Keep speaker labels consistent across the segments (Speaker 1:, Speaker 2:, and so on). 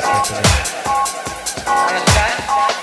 Speaker 1: what happened. Understand?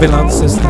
Speaker 2: Babylon System.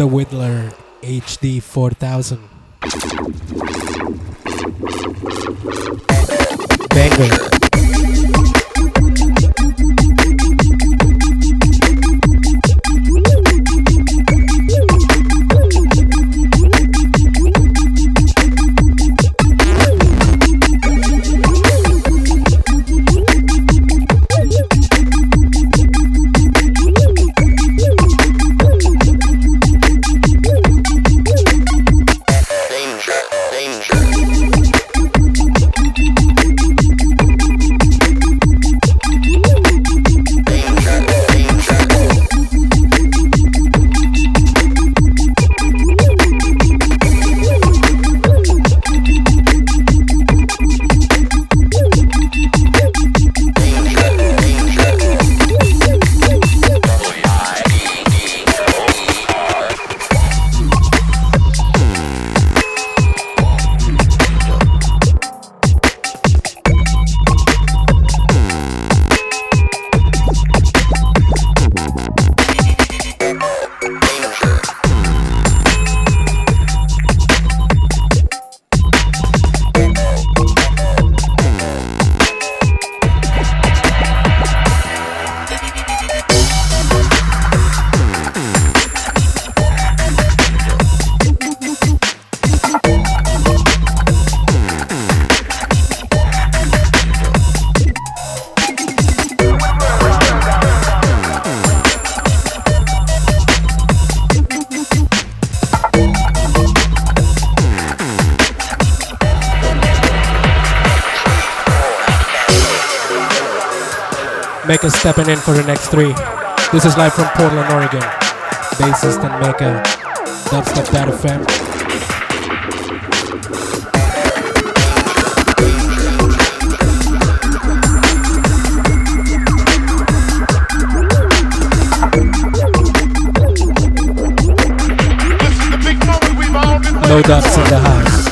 Speaker 3: the Whittler HD 4000.
Speaker 4: Stepping in for the next three. This is live from Portland, Oregon. Bassist and maker, Dubstep.fm. No dubs in the house.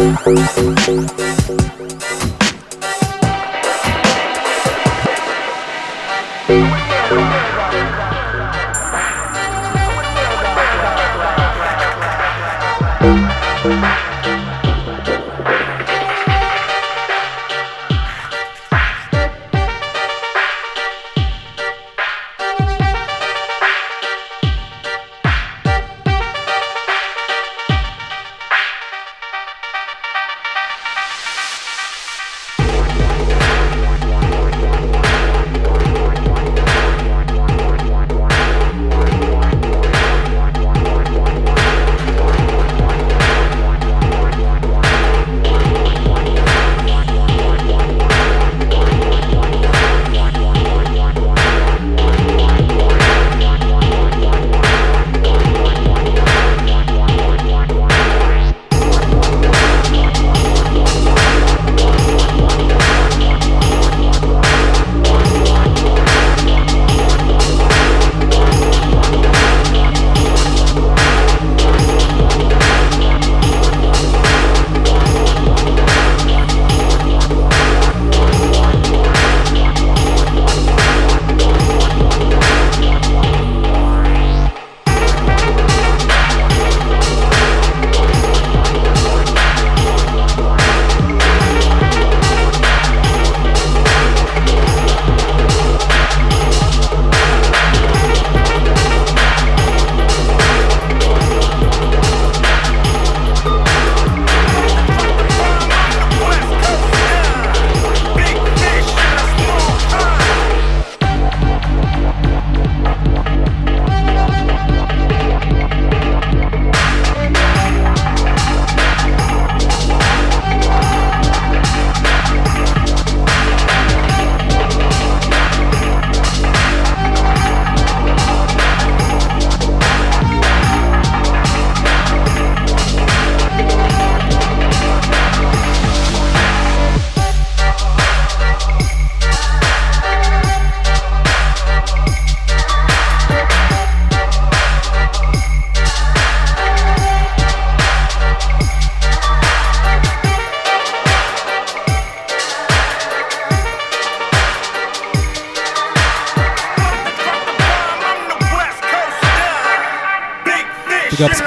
Speaker 4: Thank you.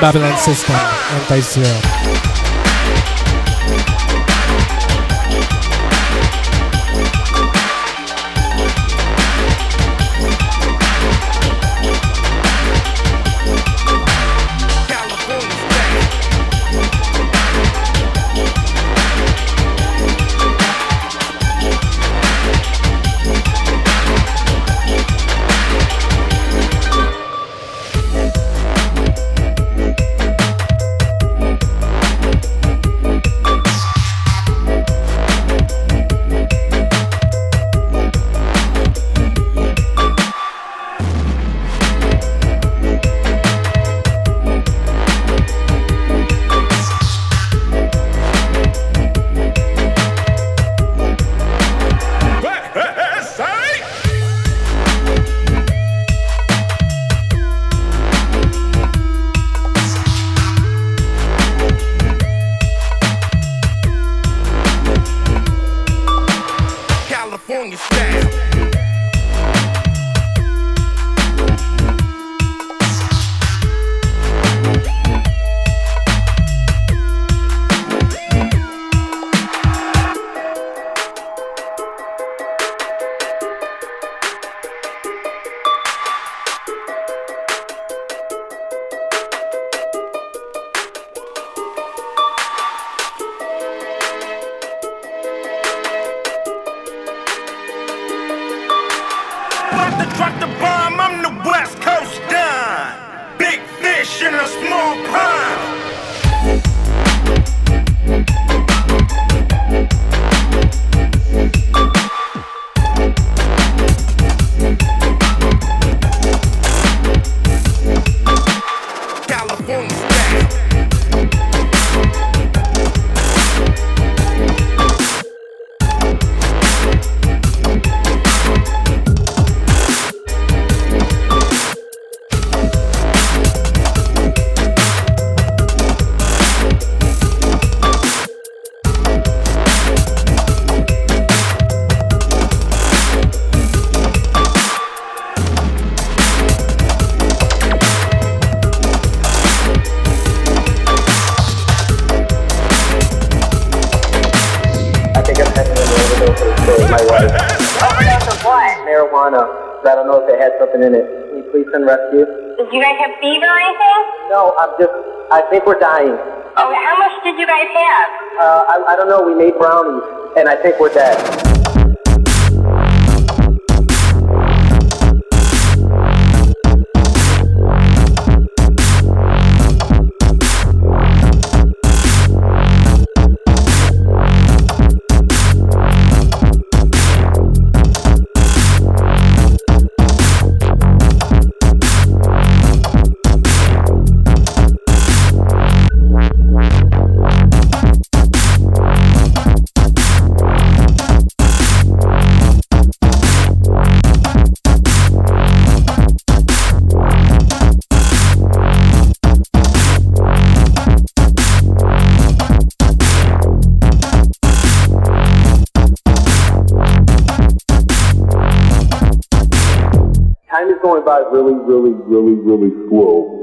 Speaker 4: Babylon System, Anti-Zero.
Speaker 5: Think we're dying.
Speaker 6: Oh, how much did you guys have?
Speaker 5: Uh, I, I don't know. We made brownies, and I think we're dead. Really, really, really, really slow.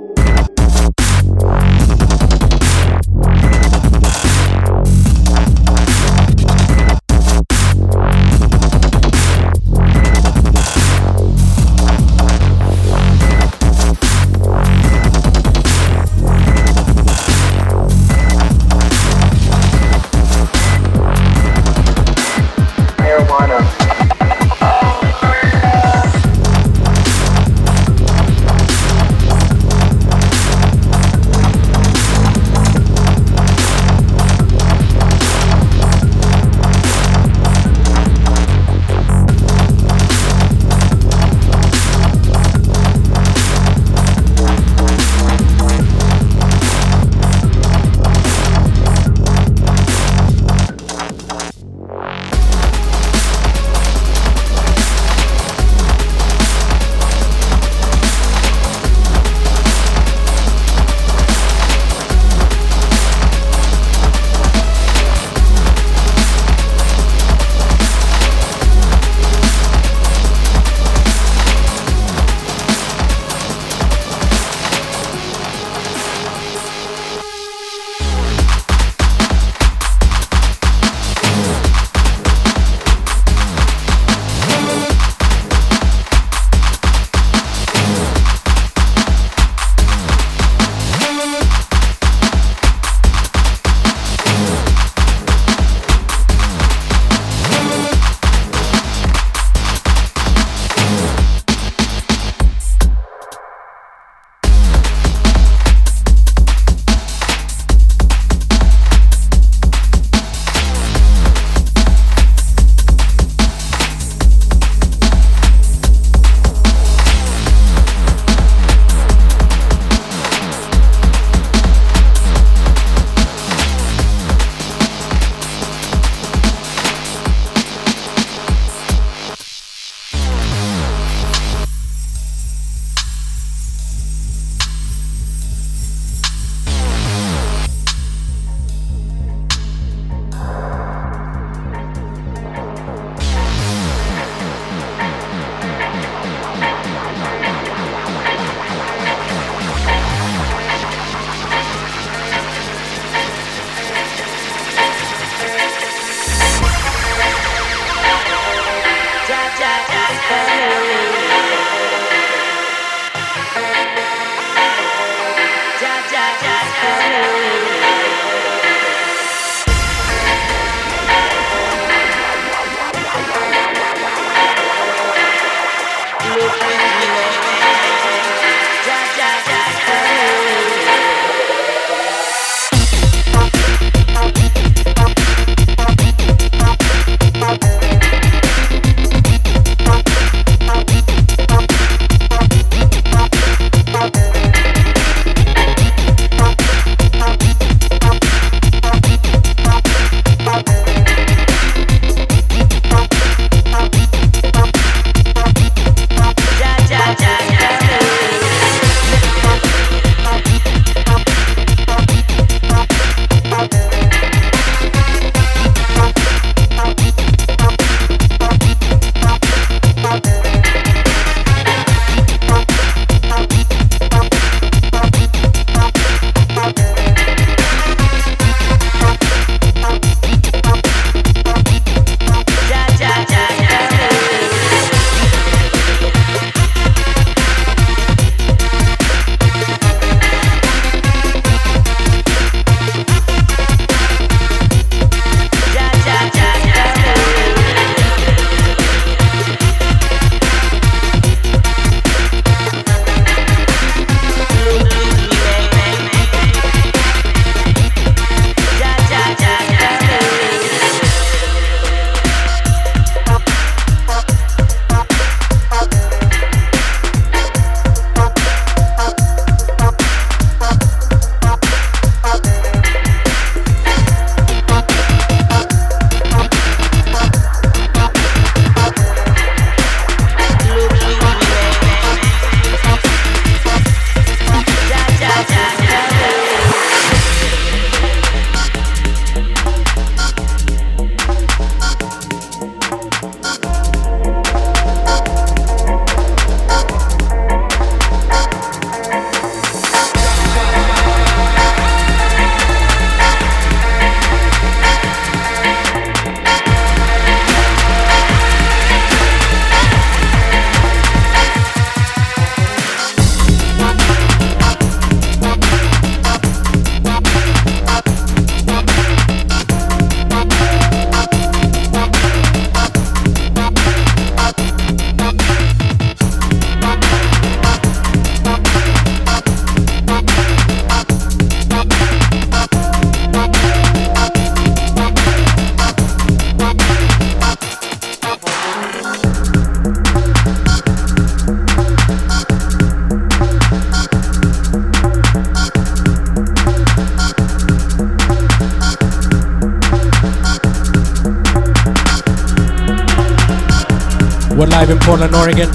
Speaker 7: Live in Portland, Oregon.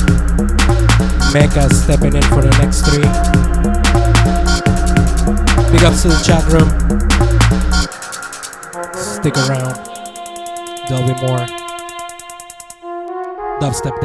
Speaker 7: Mecca stepping in for the next three. Big ups to the chat room. Stick around. There'll be more. Dubstep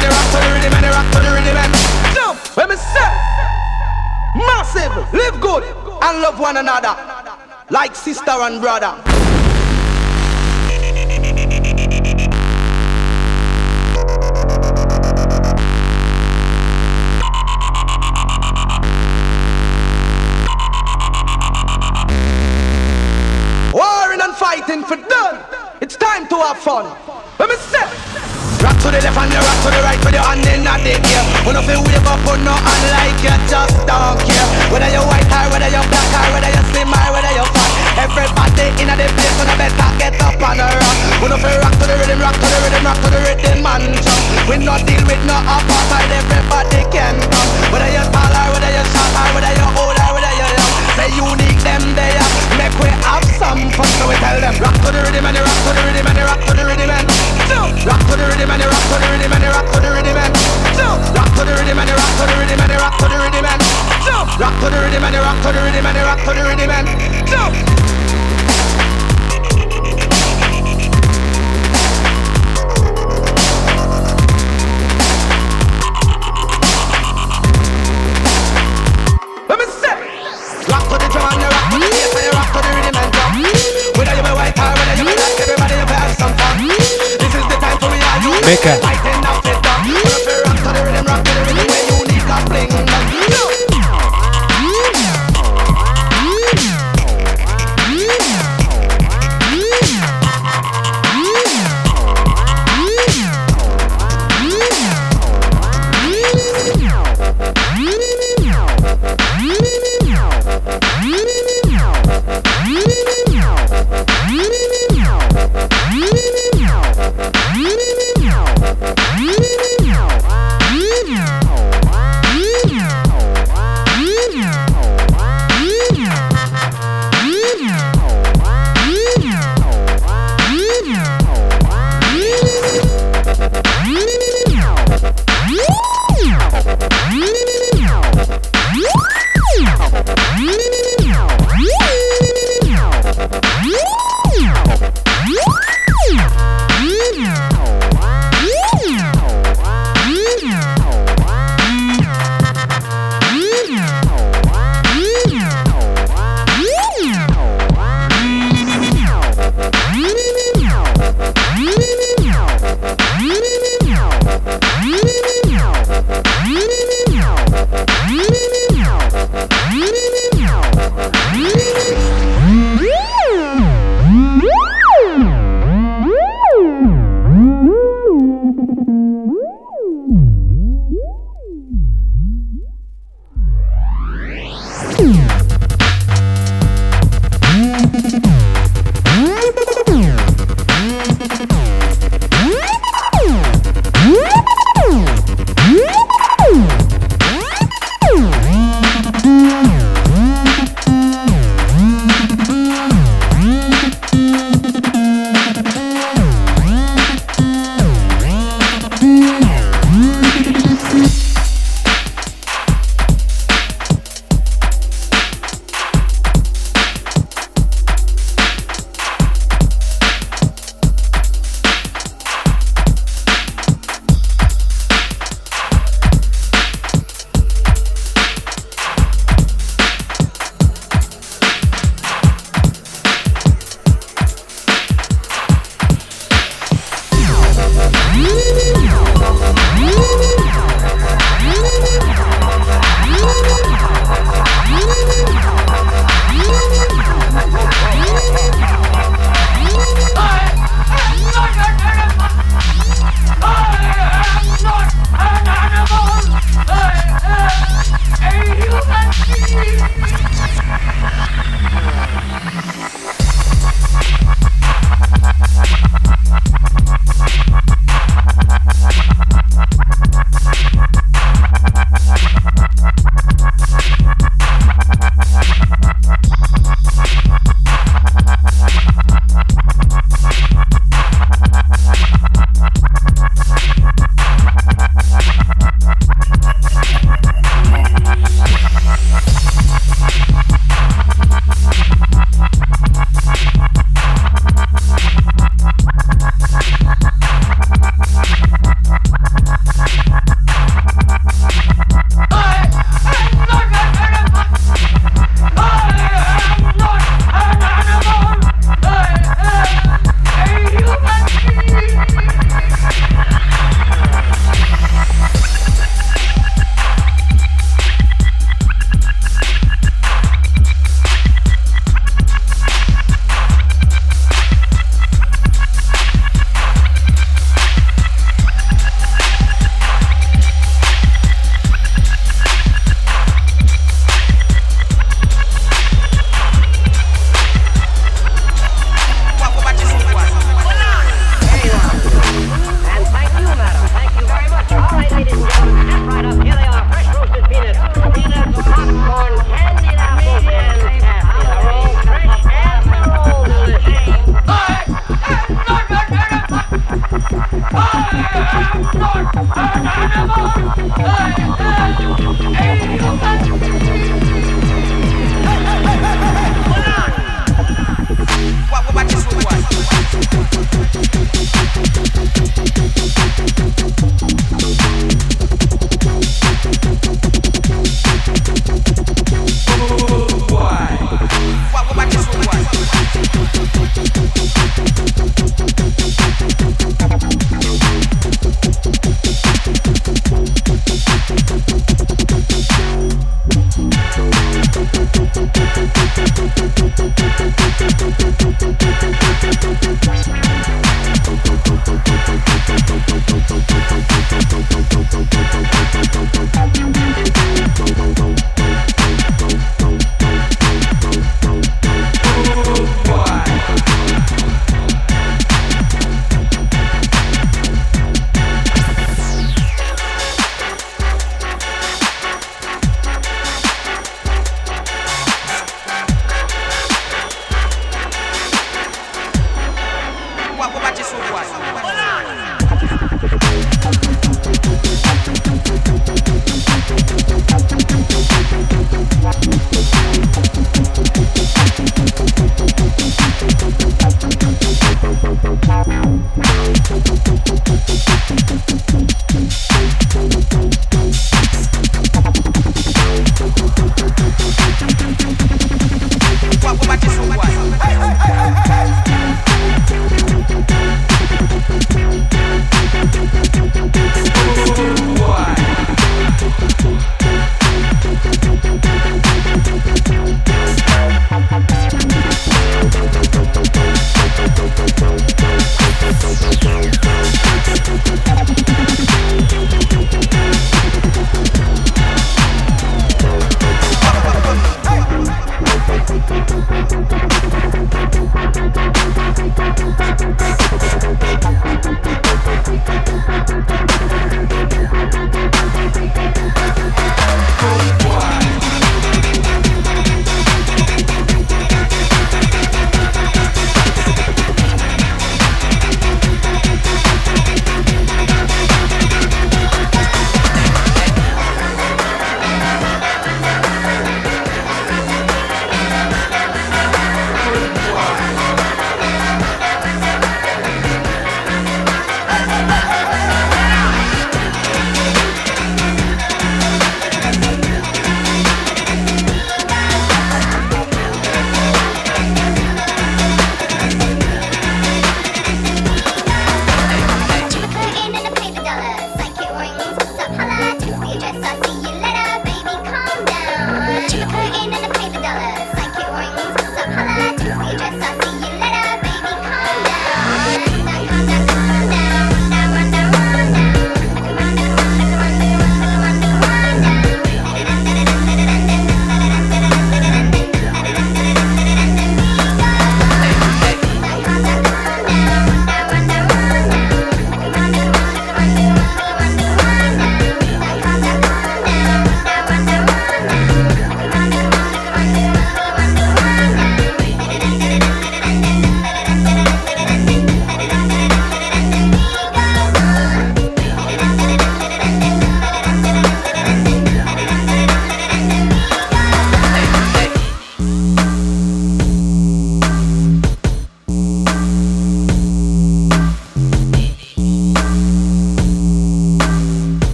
Speaker 8: rock to the rhythm and the rock to the rhythm and jump. Let me say massive, live good and love one another like sister and brother. Warring and fighting for done. It's time to have fun. Let me say. Rock to the left and the rock to the right with your hand in the yeah. When nothing wave up on no hand like you just don't care. Whether you're white eye, whether you're black eye, whether you're slim eye, whether you're fat. Everybody in the place on the better get up on the rock. We no fi rock to the rhythm, rock to the rhythm, rock to the rhythm man jump. We no deal with no apartheid. Everybody can come. Whether you're tall whether you're short whether you're old. They unique them they are. Make we have some fun, so we tell them. Rock to the rhythm and rock to the rhythm and rock to the rhythm and rock to the rhythm and rock to the rhythm and rock to the rhythm and rock to the rhythm and rock to the rhythm and rock to the rhythm and rock to the rhythm and rock to the rhythm and rock to the rhythm and
Speaker 2: Mecca.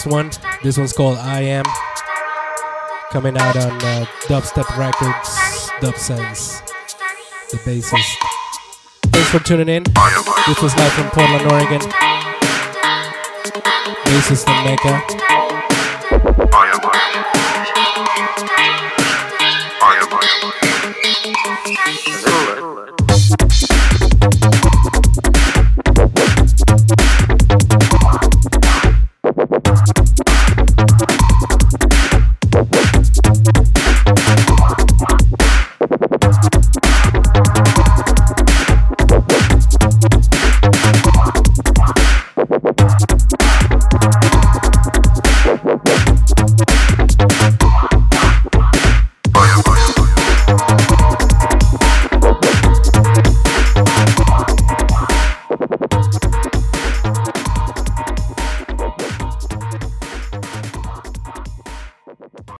Speaker 3: Last one. This one's called I Am. Coming out on uh, Dubstep Records, Dub Sense, the bassist. Thanks for tuning in. This was live from Portland, Oregon. Bassist and Mecca.